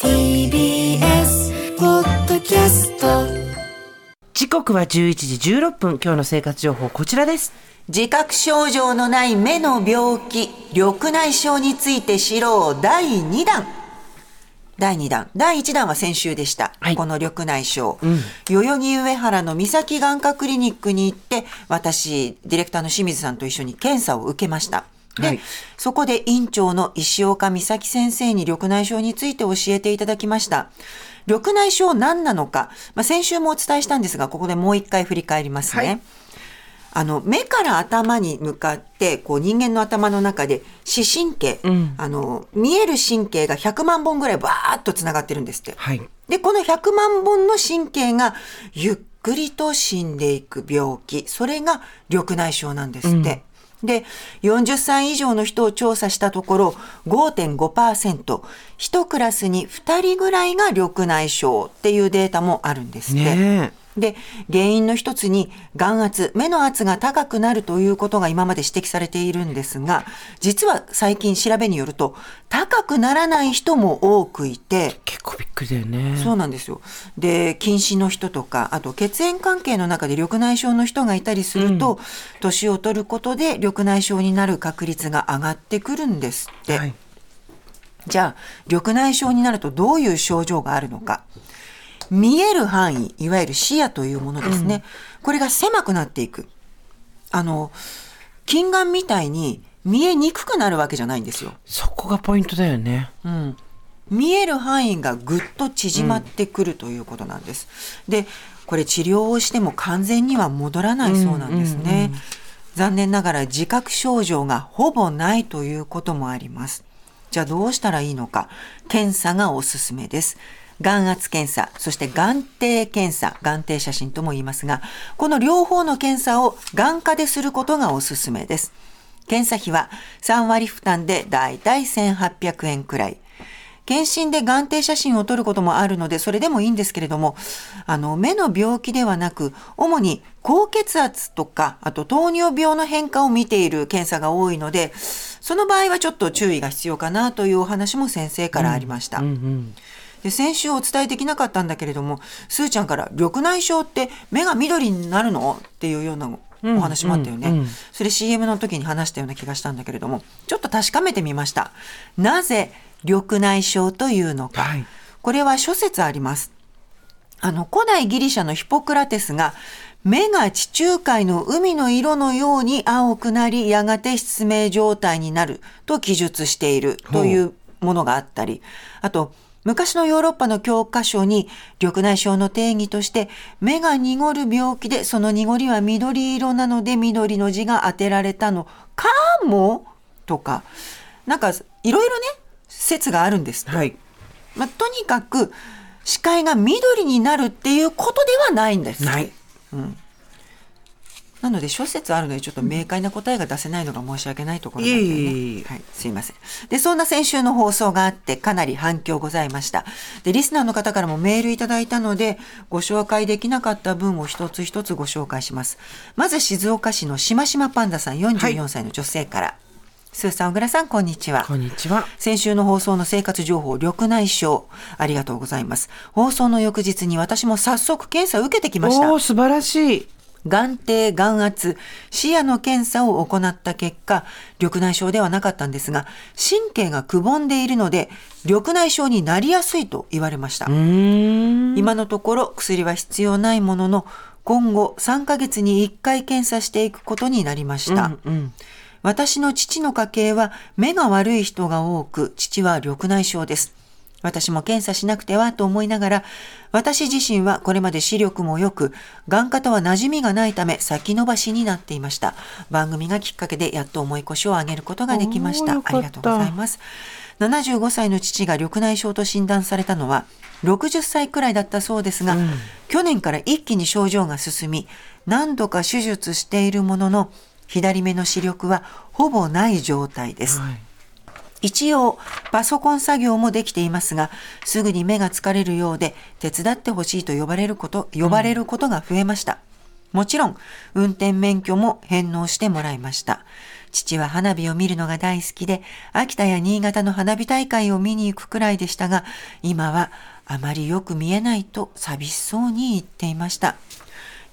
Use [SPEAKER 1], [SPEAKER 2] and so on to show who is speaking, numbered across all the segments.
[SPEAKER 1] TBS ポッドキャスト
[SPEAKER 2] 時刻は11時16分今日の生活情報こちらです
[SPEAKER 3] 自覚症状のない目の病気、緑内障について知ろう第2弾。第2弾。第1弾は先週でした。
[SPEAKER 2] はい
[SPEAKER 3] この緑内障。代々木上原の三崎眼科クリニックに行って、私、ディレクターの清水さんと一緒に検査を受けました。で、
[SPEAKER 2] はい
[SPEAKER 3] そこで院長の石岡美咲先生に緑内障について教えていただきました。緑内障何なのか、まあ、先週もお伝えしたんですが、ここでもう一回振り返りますね。
[SPEAKER 2] はい
[SPEAKER 3] あの目から頭に向かってこう人間の頭の中で視神経、あの見える神経が100万本ぐらいバーッとつながってるんですって。
[SPEAKER 2] はい
[SPEAKER 3] でこの100万本の神経がゆっくりと死んでいく病気それが緑内障なんですって。で40歳以上の人を調査したところ5.5%一クラスに2人ぐらいが緑内障っていうデータもあるんですって。
[SPEAKER 2] ね
[SPEAKER 3] で原因の一つに眼圧目の圧が高くなるということが今まで指摘されているんですが実は最近調べによると高くならない人も多くいて
[SPEAKER 2] 結構びっくりだよね。
[SPEAKER 3] そうなんですよ。で近視の人とかあと血縁関係の中で緑内障の人がいたりすると、年を取ることで緑内障になる確率が上がってくるんですって。
[SPEAKER 2] はい。
[SPEAKER 3] じゃあ緑内障になるとどういう症状があるのか見える範囲いわゆる視野というものですね、これが狭くなっていく。あの近眼みたいに見えにくくなるわけじゃないんですよ、
[SPEAKER 2] そこがポイントだよね。
[SPEAKER 3] うん、見える範囲がぐっと縮まってくるということなんです、でこれ治療をしても完全には戻らないそうなんですね、残念ながら自覚症状がほぼないということもあります。じゃあどうしたらいいのか。検査がおすすめです眼圧検査、そして眼底検査、眼底写真とも言いますが、この両方の検査を眼科ですることがおすすめです。検査費は3割負担でだいたい1800円くらい。検診で眼底写真を撮ることもあるので、それでもいいんですけれども、あの、目の病気ではなく、主に高血圧とか、あと糖尿病の変化を見ている検査が多いので、その場合はちょっと注意が必要かなというお話も先生からありました。で先週お伝えできなかったんだけれども、すーちゃんから緑内障って目が緑になるの？っていうようなお話もあったよね、それ CM の時に話したような気がしたんだけれども、ちょっと確かめてみました。なぜ緑内障というのか？
[SPEAKER 2] はい
[SPEAKER 3] これは諸説あります。あの、古代ギリシャのヒポクラテスが、目が地中海の海の色のように青くなり、やがて失明状態になると記述しているというものがあったり、あと、昔のヨーロッパの教科書に緑内障の定義として目が濁る病気でその濁りは緑色なので緑の字が当てられたの。かも？とか。なんかいろいろね説があるんです。
[SPEAKER 2] はい。
[SPEAKER 3] まあ、とにかく視界が緑になるっていうことではないんです。
[SPEAKER 2] ない
[SPEAKER 3] なので諸説あるのでちょっと明快な答えが出せないのが申し訳ないところなんだよね。はい、すいません。で、そんな先週の放送があってかなり反響ございました。で、リスナーの方からもメールいただいたので、ご紹介できなかった分を一つ一つご紹介します。まず静岡市のしましまパンダさん44歳の女性から。スーさん、小倉さん、こんにちは。
[SPEAKER 2] こんにちは
[SPEAKER 3] 先週の放送の生活情報、緑内障。ありがとうございます。放送の翌日に私も早速検査を受けてきました
[SPEAKER 2] お。お素晴らしい
[SPEAKER 3] 眼底、眼圧、視野の検査を行った結果、緑内障ではなかったんですが、神経がくぼんでいるので、緑内障になりやすいと言われました。今のところ薬は必要ないものの、今後3ヶ月に1回検査していくことになりました。私の父の家系は目が悪い人が多く、父は緑内障です。私も検査しなくてはと思いながら、私自身はこれまで視力も良く、眼科とは馴染みがないため先延ばしになっていました。番組がきっかけでやっと重い腰を上げることができました。ありがとうございます。75歳の父が緑内障と診断されたのは60歳くらいだったそうですが、去年から一気に症状が進み何度か手術しているものの左目の視力はほぼない状態です、
[SPEAKER 2] はい
[SPEAKER 3] 一応パソコン作業もできていますがすぐに目が疲れるようで手伝ってほしいと呼ばれること呼ばれることが増えました、もちろん運転免許も返納してもらいました。父は花火を見るのが大好きで秋田や新潟の花火大会を見に行くくらいでしたが今はあまりよく見えないと寂しそうに言っていました。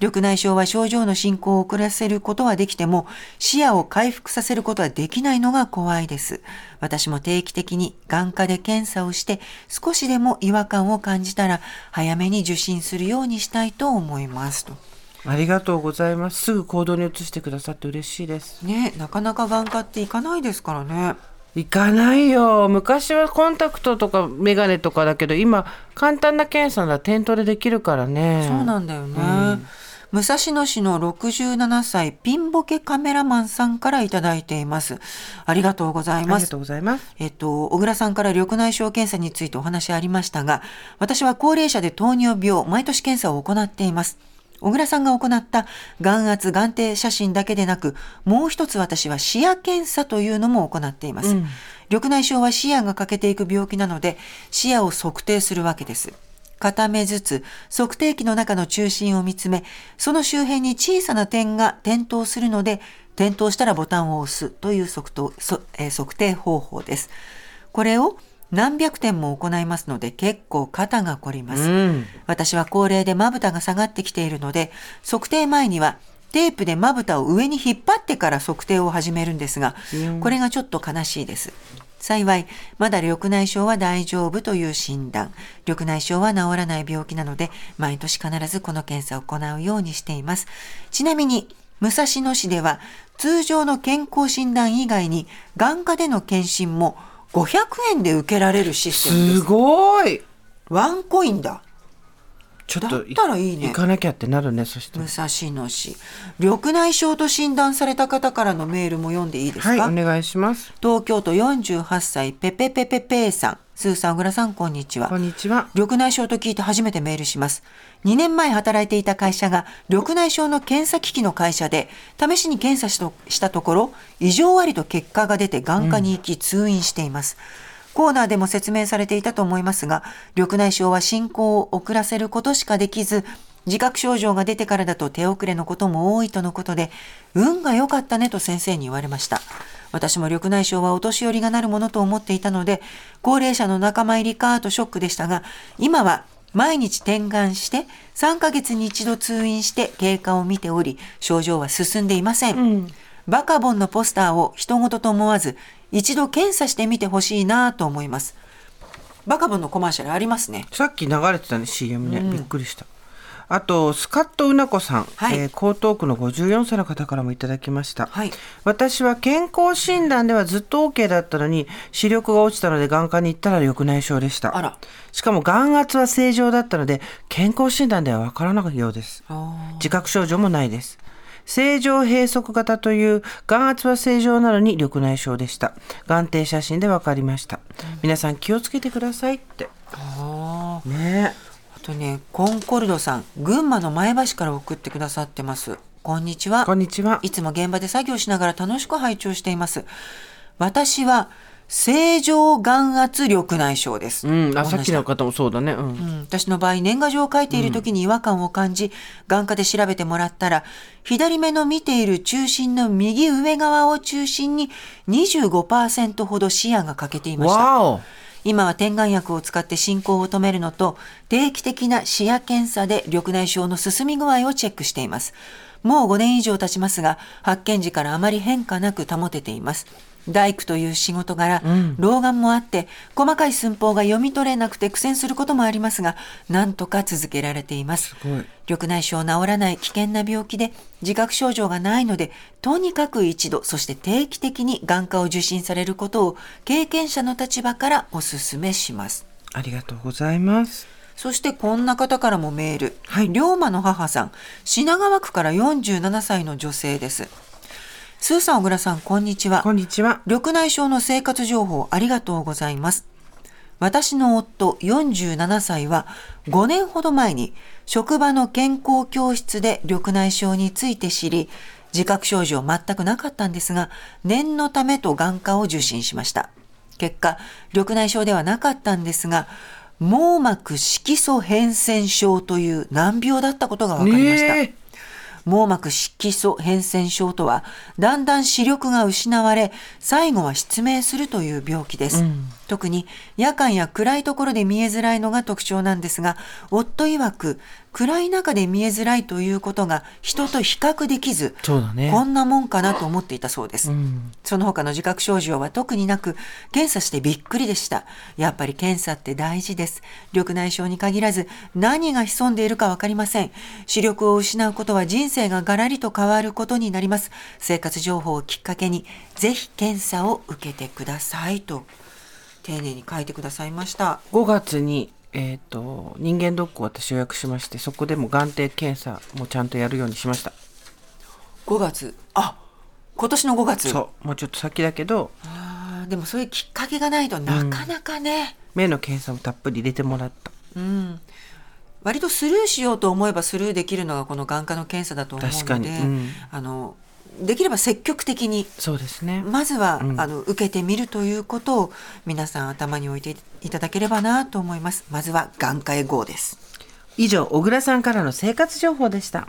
[SPEAKER 3] 緑内障は症状の進行を遅らせることはできても視野を回復させることはできないのが怖いです。私も定期的に眼科で検査をして少しでも違和感を感じたら早めに受診するようにしたいと思いますと。
[SPEAKER 2] ありがとうございます。すぐ行動に移してくださって嬉しいです。
[SPEAKER 3] ねなかなか眼科って行かないですからね。
[SPEAKER 2] 行かないよ。昔はコンタクトとかメガネとかだけど、今、簡単な検査なら店頭でできるからね。
[SPEAKER 3] そうなんだよね。武蔵野市の67歳ピンボケカメラマンさんからいただいています。ありがとうございます
[SPEAKER 2] ありがと。うございます。
[SPEAKER 3] えっと、小倉さんから緑内障検査についてお話ありましたが、私は高齢者で糖尿病、毎年検査を行っています。小倉さんが行った眼圧、眼底写真だけでなく、もう一つ私は視野検査というのも行っています。緑内障は視野が欠けていく病気なので、視野を測定するわけです。片目ずつ測定器の中の中心を見つめ、その周辺に小さな点が点灯するので、点灯したらボタンを押すという測定方法です。これを何百点も行いますので結構肩が凝ります。
[SPEAKER 2] うん。
[SPEAKER 3] 私は高齢でまぶたが下がってきているので、測定前にはテープでまぶたを上に引っ張ってから測定を始めるんですが、これがちょっと悲しいです。幸い、まだ緑内障は大丈夫という診断。緑内障は治らない病気なので、毎年必ずこの検査を行うようにしています。ちなみに、武蔵野市では通常の健康診断以外に眼科での検診も500円で受けられるシステムです
[SPEAKER 2] す。ごい。
[SPEAKER 3] ワンコインだ。
[SPEAKER 2] ちょっと
[SPEAKER 3] だったらいいね。
[SPEAKER 2] 行かなきゃってなるね、そして。
[SPEAKER 3] 武蔵野市。緑内障と診断された方からのメールも読んでいいですか、
[SPEAKER 2] はい、お願いします。
[SPEAKER 3] 東京都48歳ペペペペペーさん。スーさん小倉さんこんにちは。
[SPEAKER 2] こんにちは。
[SPEAKER 3] 緑内障と聞いて初めてメールします。2年前働いていた会社が緑内障の検査機器の会社で試しに検査したところ異常ありと結果が出て眼科に行き通院しています、コーナーでも説明されていたと思いますが緑内障は進行を遅らせることしかできず自覚症状が出てからだと手遅れのことも多いとのことで運が良かったねと先生に言われました。私も緑内障はお年寄りがなるものと思っていたので高齢者の仲間入りかとショックでしたが今は毎日点眼して3ヶ月に一度通院して経過を見ており症状は進んでいません、バカボンのポスターを人事と思わず一度検査してみてほしいなと思います。バカボンのコマーシャルありますね。
[SPEAKER 2] さっき流れてたね CM ね、びっくりした。あとスカットうなこさん、
[SPEAKER 3] はい。
[SPEAKER 2] えー江東区の54歳の方からもいただきました、
[SPEAKER 3] はい。
[SPEAKER 2] 私は健康診断ではずっと OK だったのに視力が落ちたので眼科に行ったら緑内障でした。
[SPEAKER 3] あら。
[SPEAKER 2] しかも眼圧は正常だったので健康診断ではわからないようです。自覚症状もないです正常閉塞型という眼圧は正常なのに緑内障でした。眼底写真で分かりました、皆さん気をつけてくださいって。
[SPEAKER 3] あー。
[SPEAKER 2] ね。
[SPEAKER 3] あとねコンコルドさん群馬の前橋から送ってくださってます。こんにちは。
[SPEAKER 2] こんにちは。い
[SPEAKER 3] つも現場で作業しながら楽しく拝聴しています。私は正常眼圧緑内障です。
[SPEAKER 2] うん、あさっきの方もそうだね。うん。
[SPEAKER 3] うん私の場合年賀状を書いている時に違和感を感じ、眼科で調べてもらったら左目の見ている中心の右上側を中心に25%ほど視野が欠けていました。
[SPEAKER 2] わお。
[SPEAKER 3] 今は点眼薬を使って進行を止めるのと定期的な視野検査で緑内障の進み具合をチェックしていますもう5年以上経ちますが発見時からあまり変化なく保てています大工という仕事柄、老眼もあって細かい寸法が読み取れなくて苦戦することもありますがなんとか続けられています緑内障治らない危険な病気で自覚症状がないのでとにかく一度そして定期的に眼科を受診されることを経験者の立場からお勧めします
[SPEAKER 2] ありがとうございます。
[SPEAKER 3] そしてこんな方からもメール。
[SPEAKER 2] はい
[SPEAKER 3] 龍馬の母さん、品川区から47歳の女性です。スーさん、小倉さん、こんにちは。
[SPEAKER 2] こんにちは。
[SPEAKER 3] 緑内障の生活情報ありがとうございます。私の夫47歳は5年ほど前に職場の健康教室で緑内障について知り、自覚症状全くなかったんですが、念のためと眼科を受診しました。結果、緑内障ではなかったんですが、網膜色素変遷症という難病だったことが分かりました。網膜色素変遷症とは、だんだん視力が失われ、最後は失明するという病気です。特に夜間や暗いところで見えづらいのが特徴なんですが、夫曰く、暗い中で見えづらいということが人と比較できず、
[SPEAKER 2] ね
[SPEAKER 3] こんなもんかなと思っていたそうです。
[SPEAKER 2] うん
[SPEAKER 3] その他の自覚症状は特になく、検査してびっくりでした。やっぱり検査って大事です。緑内障に限らず、何が潜んでいるかわかりません。視力を失うことは人生がガラリと変わることになります。生活情報をきっかけに、ぜひ検査を受けてくださいと、丁寧に書いてくださいました。
[SPEAKER 2] 5月に、えっ、と、人間ドックを私予約しまして、そこでも眼底検査もちゃんとやるようにしました。
[SPEAKER 3] 5月。あ、今年の5月。
[SPEAKER 2] そう、もうちょっと先だけど、
[SPEAKER 3] あーでもそういうきっかけがないとなかなかね、
[SPEAKER 2] 目の検査もたっぷり入れてもらった。
[SPEAKER 3] うん、割とスルーしようと思えばスルーできるのがこの眼科の検査だと思うので
[SPEAKER 2] うん
[SPEAKER 3] あのできれば積極的に
[SPEAKER 2] そうですね。
[SPEAKER 3] まずは、
[SPEAKER 2] うん
[SPEAKER 3] あの受けてみるということを皆さん頭に置いていただければなと思いますまずは眼科へ GO です
[SPEAKER 2] 以上、小倉さんからの生活情報でした。